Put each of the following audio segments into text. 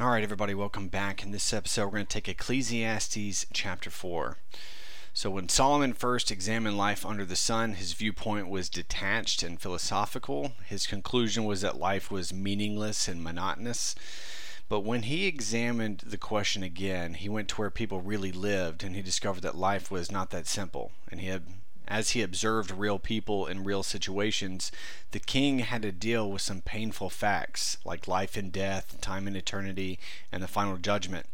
All right, everybody, welcome back. In this episode, we're going to take Ecclesiastes chapter 4. So, when Solomon first examined life under the sun, his viewpoint was detached and philosophical. His conclusion was that life was meaningless and monotonous. But when he examined the question again, he went to where people really lived and he discovered that life was not that simple. And he had as he observed real people in real situations, the king had to deal with some painful facts like life and death, time and eternity, and the final judgment.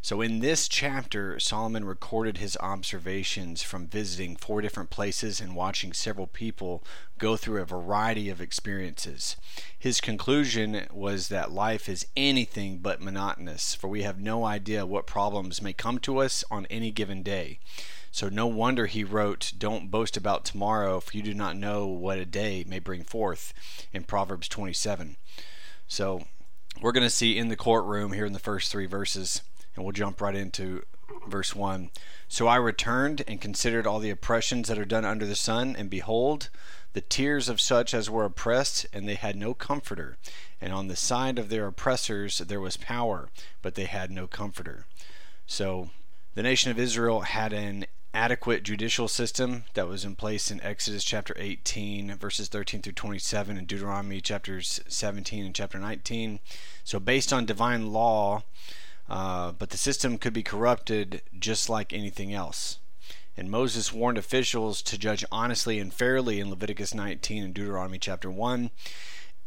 So, in this chapter, Solomon recorded his observations from visiting four different places and watching several people go through a variety of experiences. His conclusion was that life is anything but monotonous, for we have no idea what problems may come to us on any given day. So no wonder he wrote, Don't boast about tomorrow, for you do not know what a day may bring forth in Proverbs 27. So we're going to see in the courtroom here in the first three verses, and we'll jump right into verse 1. So I returned and considered all the oppressions that are done under the sun, and behold, the tears of such as were oppressed, and they had no comforter. And on the side of their oppressors there was power, but they had no comforter. So the nation of Israel had an adequate judicial system that was in place in Exodus chapter 18, verses 13 through 27, and Deuteronomy chapters 17 and chapter 19. So, based on divine law, uh, but the system could be corrupted just like anything else. And Moses warned officials to judge honestly and fairly in Leviticus 19 and Deuteronomy chapter 1.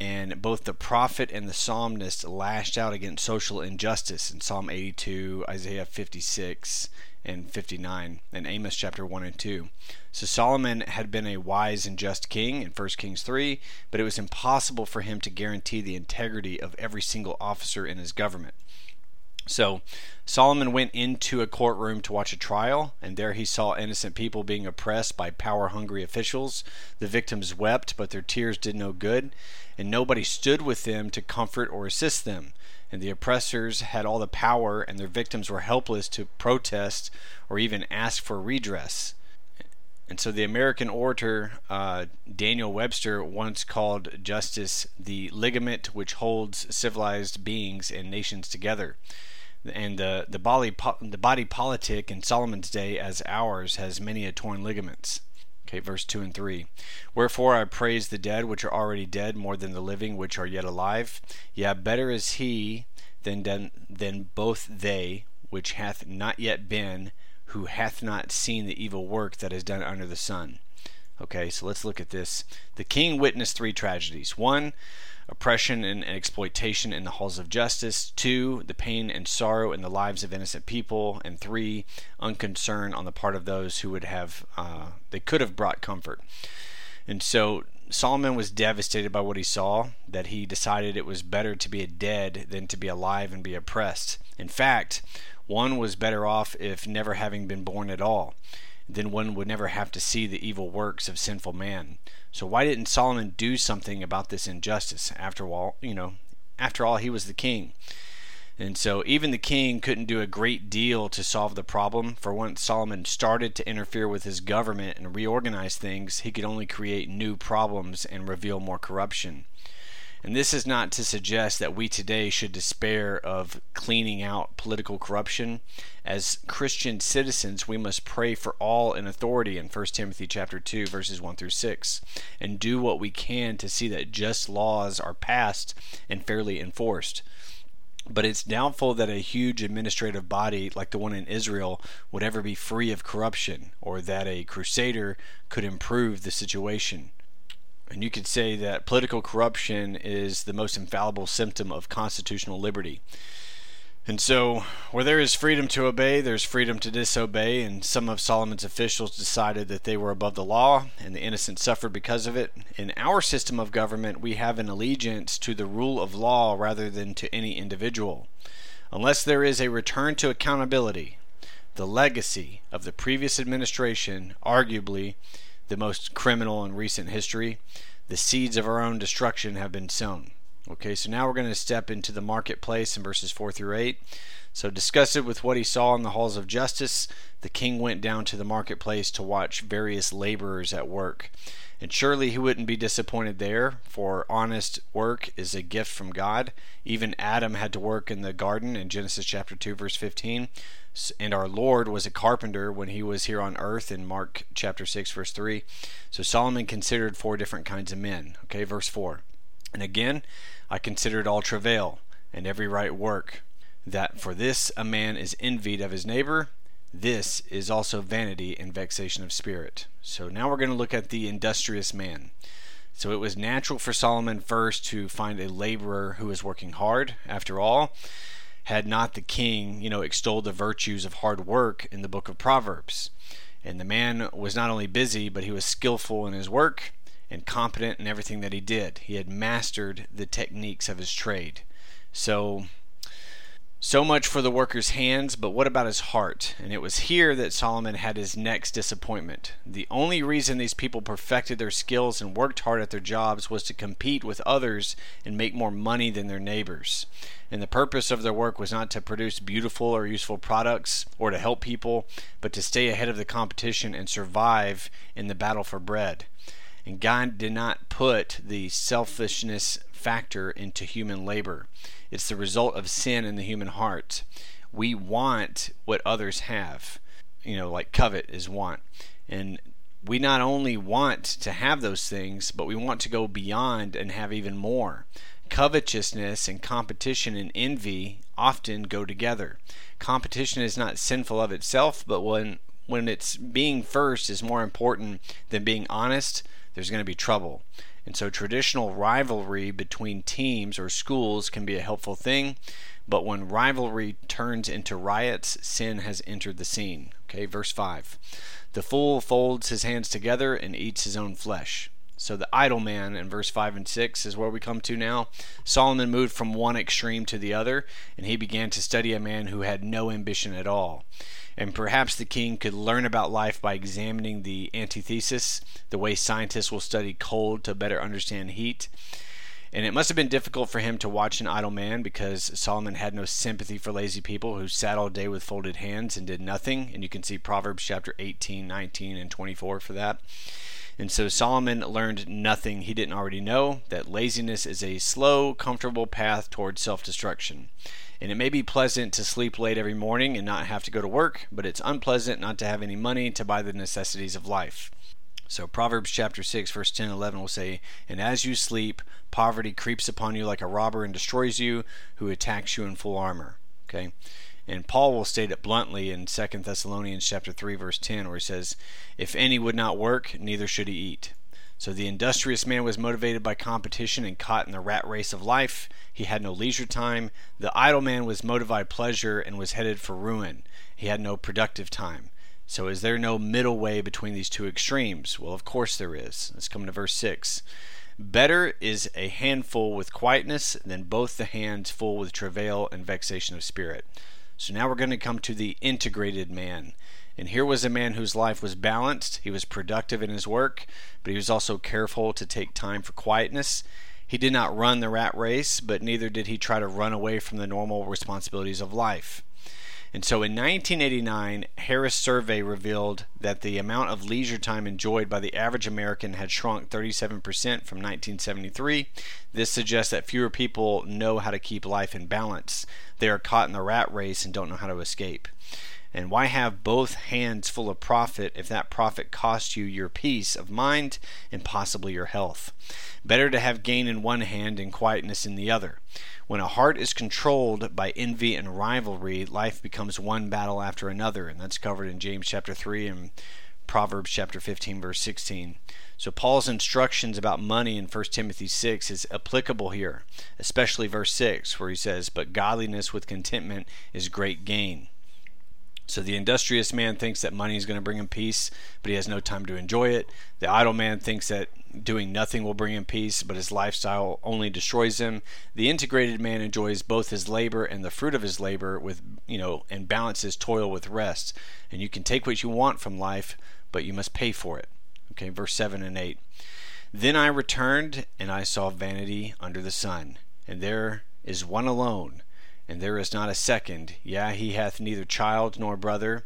And both the prophet and the psalmist lashed out against social injustice in Psalm 82, Isaiah 56, and 59 and Amos chapter 1 and 2. So Solomon had been a wise and just king in 1 Kings 3, but it was impossible for him to guarantee the integrity of every single officer in his government. So Solomon went into a courtroom to watch a trial, and there he saw innocent people being oppressed by power hungry officials. The victims wept, but their tears did no good, and nobody stood with them to comfort or assist them and the oppressors had all the power, and their victims were helpless to protest or even ask for redress. And so the American orator uh, Daniel Webster once called justice the ligament which holds civilized beings and nations together. And the, the, body, the body politic in Solomon's day, as ours, has many a torn ligaments. Okay, verse 2 and 3. Wherefore I praise the dead which are already dead more than the living which are yet alive. Yea, better is he than, than, than both they which hath not yet been, who hath not seen the evil work that is done under the sun. Okay, so let's look at this. The king witnessed three tragedies. One, oppression and exploitation in the halls of justice. Two, the pain and sorrow in the lives of innocent people. And three, unconcern on the part of those who would have, uh, they could have brought comfort. And so Solomon was devastated by what he saw, that he decided it was better to be dead than to be alive and be oppressed. In fact, one was better off if never having been born at all then one would never have to see the evil works of sinful man. So why didn't Solomon do something about this injustice? After all, you know, after all, he was the king. And so even the king couldn't do a great deal to solve the problem, for once Solomon started to interfere with his government and reorganize things, he could only create new problems and reveal more corruption. And this is not to suggest that we today should despair of cleaning out political corruption. As Christian citizens, we must pray for all in authority in 1 Timothy chapter 2 verses 1 through 6 and do what we can to see that just laws are passed and fairly enforced. But it's doubtful that a huge administrative body like the one in Israel would ever be free of corruption or that a crusader could improve the situation. And you could say that political corruption is the most infallible symptom of constitutional liberty. And so, where there is freedom to obey, there's freedom to disobey, and some of Solomon's officials decided that they were above the law, and the innocent suffered because of it. In our system of government, we have an allegiance to the rule of law rather than to any individual. Unless there is a return to accountability, the legacy of the previous administration, arguably, the most criminal in recent history, the seeds of our own destruction have been sown. Okay, so now we're going to step into the marketplace in verses 4 through 8. So, disgusted with what he saw in the halls of justice, the king went down to the marketplace to watch various laborers at work. And surely he wouldn't be disappointed there, for honest work is a gift from God. Even Adam had to work in the garden in Genesis chapter 2 verse 15. And our Lord was a carpenter when he was here on earth in Mark chapter 6 verse 3. So Solomon considered four different kinds of men. Okay, verse 4. And again, I considered all travail and every right work, that for this a man is envied of his neighbor this is also vanity and vexation of spirit. So now we're going to look at the industrious man. So it was natural for Solomon first to find a laborer who was working hard. After all, had not the king, you know, extolled the virtues of hard work in the book of Proverbs. And the man was not only busy, but he was skillful in his work and competent in everything that he did. He had mastered the techniques of his trade. So so much for the worker's hands, but what about his heart? And it was here that Solomon had his next disappointment. The only reason these people perfected their skills and worked hard at their jobs was to compete with others and make more money than their neighbors. And the purpose of their work was not to produce beautiful or useful products or to help people, but to stay ahead of the competition and survive in the battle for bread. And God did not put the selfishness factor into human labor. It's the result of sin in the human heart. We want what others have. You know, like covet is want. And we not only want to have those things, but we want to go beyond and have even more. Covetousness and competition and envy often go together. Competition is not sinful of itself, but when when it's being first is more important than being honest, there's going to be trouble. And so traditional rivalry between teams or schools can be a helpful thing, but when rivalry turns into riots, sin has entered the scene. Okay, verse 5. The fool folds his hands together and eats his own flesh. So the idle man in verse 5 and 6 is where we come to now. Solomon moved from one extreme to the other, and he began to study a man who had no ambition at all. And perhaps the king could learn about life by examining the antithesis, the way scientists will study cold to better understand heat. And it must have been difficult for him to watch an idle man because Solomon had no sympathy for lazy people who sat all day with folded hands and did nothing. And you can see Proverbs chapter 18, 19, and 24 for that. And so Solomon learned nothing he didn't already know that laziness is a slow, comfortable path towards self destruction. And it may be pleasant to sleep late every morning and not have to go to work, but it's unpleasant not to have any money to buy the necessities of life. So Proverbs chapter 6 verse 10 and 11 will say, "And as you sleep, poverty creeps upon you like a robber and destroys you, who attacks you in full armor." Okay? And Paul will state it bluntly in 2 Thessalonians chapter 3 verse 10 where he says, "If any would not work, neither should he eat." So the industrious man was motivated by competition and caught in the rat race of life. He had no leisure time. The idle man was motivated by pleasure and was headed for ruin. He had no productive time. So is there no middle way between these two extremes? Well, of course there is. Let's come to verse 6. Better is a handful with quietness than both the hands full with travail and vexation of spirit. So now we're going to come to the integrated man. And here was a man whose life was balanced. He was productive in his work, but he was also careful to take time for quietness. He did not run the rat race, but neither did he try to run away from the normal responsibilities of life. And so in 1989, Harris survey revealed that the amount of leisure time enjoyed by the average American had shrunk 37% from 1973. This suggests that fewer people know how to keep life in balance. They are caught in the rat race and don't know how to escape. And why have both hands full of profit if that profit costs you your peace of mind and possibly your health? Better to have gain in one hand and quietness in the other. When a heart is controlled by envy and rivalry, life becomes one battle after another, and that's covered in James chapter 3 and Proverbs chapter 15 verse 16. So Paul's instructions about money in 1 Timothy 6 is applicable here, especially verse 6 where he says, "But godliness with contentment is great gain." So the industrious man thinks that money is going to bring him peace, but he has no time to enjoy it. The idle man thinks that doing nothing will bring him peace, but his lifestyle only destroys him. The integrated man enjoys both his labor and the fruit of his labor with, you know, and balances toil with rest. And you can take what you want from life, but you must pay for it. Okay, verse 7 and 8. Then I returned and I saw vanity under the sun, and there is one alone and there is not a second. Yea, he hath neither child nor brother,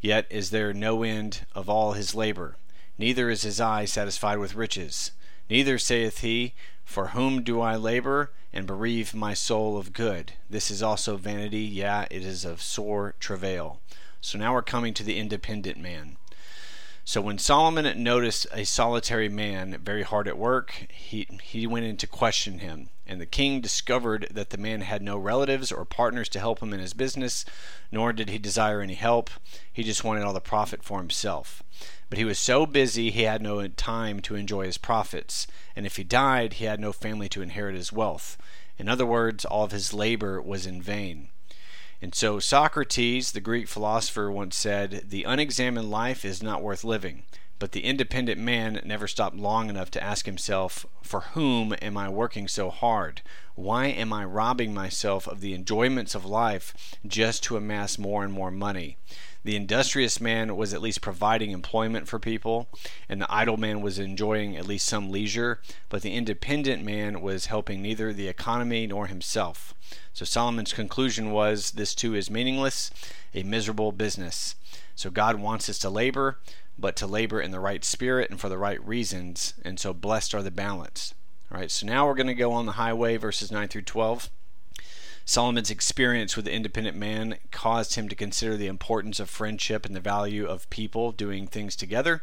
yet is there no end of all his labor. neither is his eye satisfied with riches. Neither saith he, For whom do I labor, and bereave my soul of good? This is also vanity, yea, it is of sore travail. So now we're coming to the independent man. So when Solomon noticed a solitary man very hard at work, he, he went in to question him. And the king discovered that the man had no relatives or partners to help him in his business, nor did he desire any help. He just wanted all the profit for himself. But he was so busy he had no time to enjoy his profits, and if he died, he had no family to inherit his wealth. In other words, all of his labor was in vain. And so Socrates, the Greek philosopher, once said, The unexamined life is not worth living. But the independent man never stopped long enough to ask himself, For whom am I working so hard? Why am I robbing myself of the enjoyments of life just to amass more and more money? The industrious man was at least providing employment for people, and the idle man was enjoying at least some leisure, but the independent man was helping neither the economy nor himself. So Solomon's conclusion was this too is meaningless, a miserable business. So God wants us to labor, but to labor in the right spirit and for the right reasons, and so blessed are the balance. All right, so now we're going to go on the highway, verses 9 through 12. Solomon's experience with the independent man caused him to consider the importance of friendship and the value of people doing things together.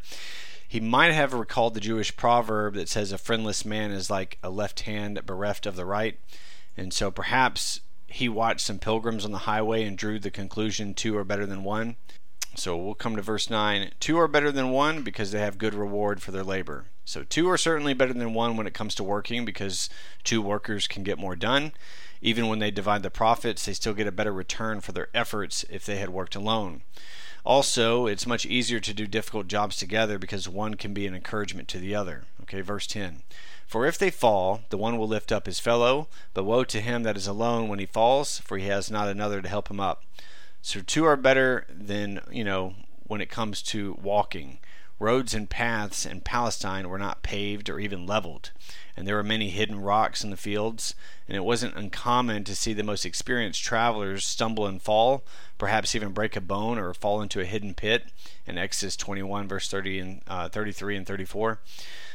He might have recalled the Jewish proverb that says, A friendless man is like a left hand bereft of the right. And so perhaps he watched some pilgrims on the highway and drew the conclusion two are better than one. So we'll come to verse 9. Two are better than one because they have good reward for their labor. So two are certainly better than one when it comes to working because two workers can get more done. Even when they divide the profits, they still get a better return for their efforts if they had worked alone. Also, it's much easier to do difficult jobs together because one can be an encouragement to the other. Okay, verse 10. For if they fall, the one will lift up his fellow, but woe to him that is alone when he falls, for he has not another to help him up. So two are better than, you know, when it comes to walking. Roads and paths in Palestine were not paved or even leveled, and there were many hidden rocks in the fields, and it wasn't uncommon to see the most experienced travelers stumble and fall, perhaps even break a bone or fall into a hidden pit in Exodus 21, verse 30 and uh, 33 and 34.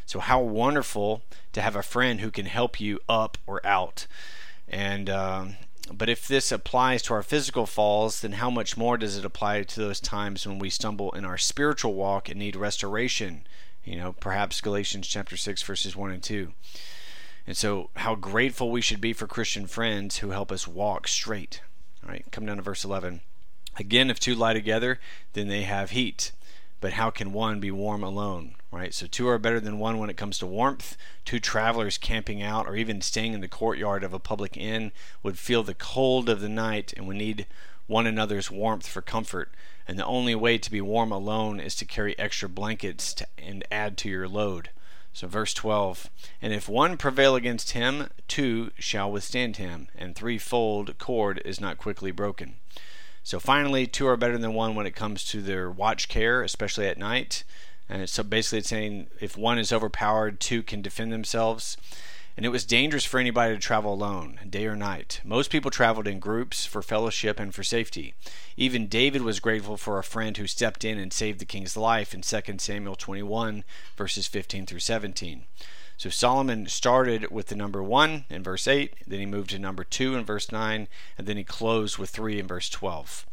So, how wonderful to have a friend who can help you up or out. And um, but if this applies to our physical falls, then how much more does it apply to those times when we stumble in our spiritual walk and need restoration? You know, perhaps Galatians chapter 6 verses 1 and 2. And so how grateful we should be for Christian friends who help us walk straight. All right, come down to verse 11. Again, if two lie together, then they have heat. But how can one be warm alone? right? So two are better than one when it comes to warmth. Two travelers camping out or even staying in the courtyard of a public inn would feel the cold of the night and would need one another's warmth for comfort. And the only way to be warm alone is to carry extra blankets to, and add to your load. So, verse 12 And if one prevail against him, two shall withstand him, and threefold cord is not quickly broken. So, finally, two are better than one when it comes to their watch care, especially at night. And so basically, it's saying if one is overpowered, two can defend themselves. And it was dangerous for anybody to travel alone, day or night. Most people traveled in groups for fellowship and for safety. Even David was grateful for a friend who stepped in and saved the king's life in 2 Samuel 21, verses 15 through 17. So Solomon started with the number 1 in verse 8, then he moved to number 2 in verse 9, and then he closed with 3 in verse 12.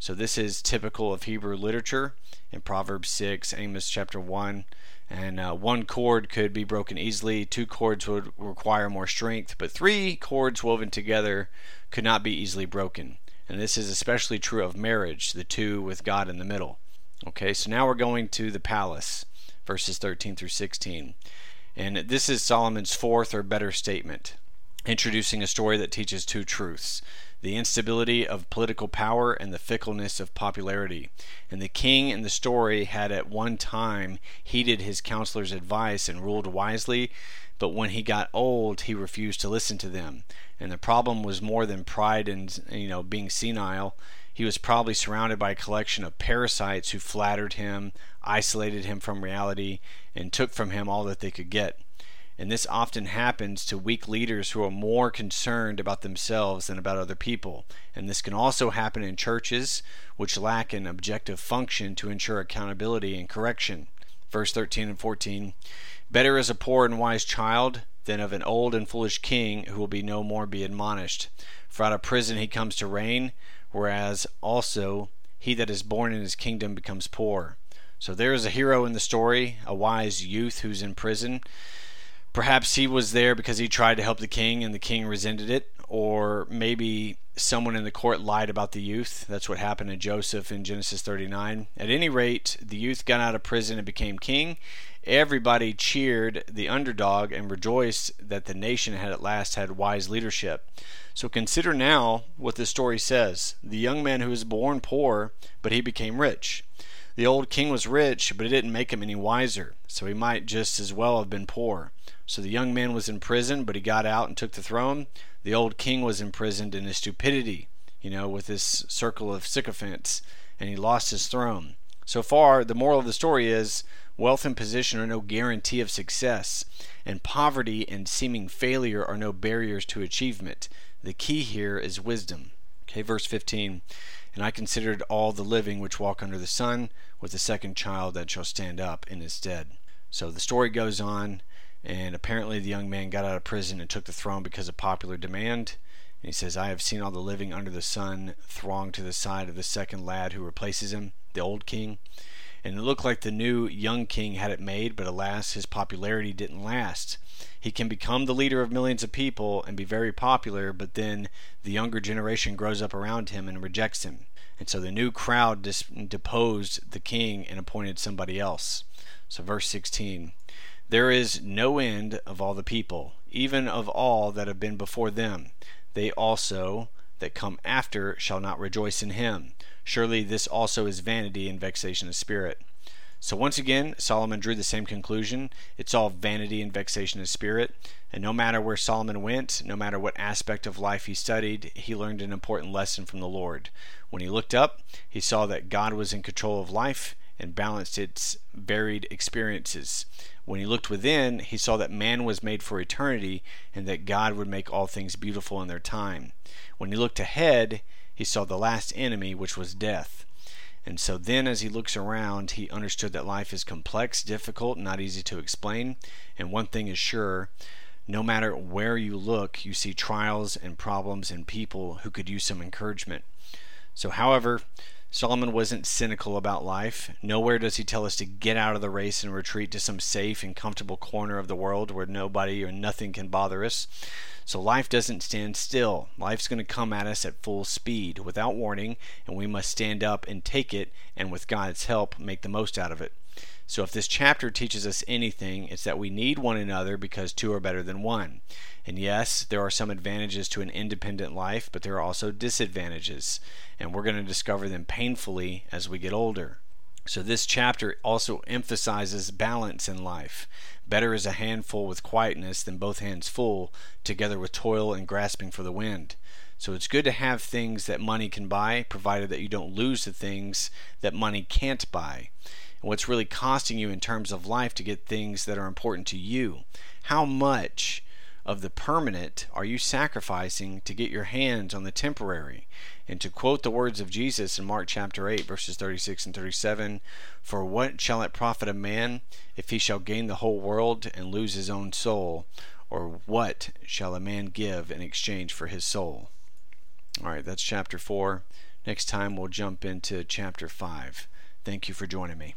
So this is typical of Hebrew literature in Proverbs 6, Amos chapter 1. And uh, one cord could be broken easily, two cords would require more strength, but three cords woven together could not be easily broken. And this is especially true of marriage, the two with God in the middle. Okay, so now we're going to the palace, verses 13 through 16. And this is Solomon's fourth or better statement, introducing a story that teaches two truths the instability of political power and the fickleness of popularity. And the king in the story had at one time heeded his counselor's advice and ruled wisely, but when he got old, he refused to listen to them. And the problem was more than pride and you know being senile. He was probably surrounded by a collection of parasites who flattered him, isolated him from reality, and took from him all that they could get. And this often happens to weak leaders who are more concerned about themselves than about other people. And this can also happen in churches which lack an objective function to ensure accountability and correction. Verse 13 and 14 Better is a poor and wise child than of an old and foolish king who will be no more be admonished. For out of prison he comes to reign, whereas also he that is born in his kingdom becomes poor. So there is a hero in the story, a wise youth who's in prison. Perhaps he was there because he tried to help the king and the king resented it, or maybe someone in the court lied about the youth. That's what happened to Joseph in Genesis 39. At any rate, the youth got out of prison and became king. Everybody cheered the underdog and rejoiced that the nation had at last had wise leadership. So consider now what the story says. The young man who was born poor, but he became rich. The old king was rich, but it didn't make him any wiser, so he might just as well have been poor. So the young man was in prison, but he got out and took the throne. The old king was imprisoned in his stupidity, you know, with this circle of sycophants, and he lost his throne. So far, the moral of the story is wealth and position are no guarantee of success, and poverty and seeming failure are no barriers to achievement. The key here is wisdom. Okay, verse 15. And I considered all the living which walk under the sun, with the second child that shall stand up in his stead. So the story goes on and apparently, the young man got out of prison and took the throne because of popular demand. And he says, I have seen all the living under the sun throng to the side of the second lad who replaces him, the old king. And it looked like the new young king had it made, but alas, his popularity didn't last. He can become the leader of millions of people and be very popular, but then the younger generation grows up around him and rejects him. And so the new crowd dis- deposed the king and appointed somebody else. So, verse 16 there is no end of all the people, even of all that have been before them. They also that come after shall not rejoice in him. Surely this also is vanity and vexation of spirit. So once again, Solomon drew the same conclusion. It's all vanity and vexation of spirit. And no matter where Solomon went, no matter what aspect of life he studied, he learned an important lesson from the Lord. When he looked up, he saw that God was in control of life and balanced its varied experiences. When he looked within, he saw that man was made for eternity and that God would make all things beautiful in their time. When he looked ahead, he saw the last enemy, which was death. And so then, as he looks around, he understood that life is complex, difficult, not easy to explain. And one thing is sure no matter where you look, you see trials and problems and people who could use some encouragement. So, however, Solomon wasn't cynical about life. Nowhere does he tell us to get out of the race and retreat to some safe and comfortable corner of the world where nobody or nothing can bother us. So life doesn't stand still. Life's going to come at us at full speed without warning, and we must stand up and take it and with God's help make the most out of it. So if this chapter teaches us anything, it's that we need one another because two are better than one. And yes, there are some advantages to an independent life, but there are also disadvantages, and we're going to discover them painfully as we get older. So, this chapter also emphasizes balance in life. Better is a handful with quietness than both hands full, together with toil and grasping for the wind. So, it's good to have things that money can buy, provided that you don't lose the things that money can't buy and what's really costing you in terms of life to get things that are important to you. How much of the permanent are you sacrificing to get your hands on the temporary? And to quote the words of Jesus in Mark chapter 8, verses 36 and 37 For what shall it profit a man if he shall gain the whole world and lose his own soul? Or what shall a man give in exchange for his soul? All right, that's chapter 4. Next time we'll jump into chapter 5. Thank you for joining me.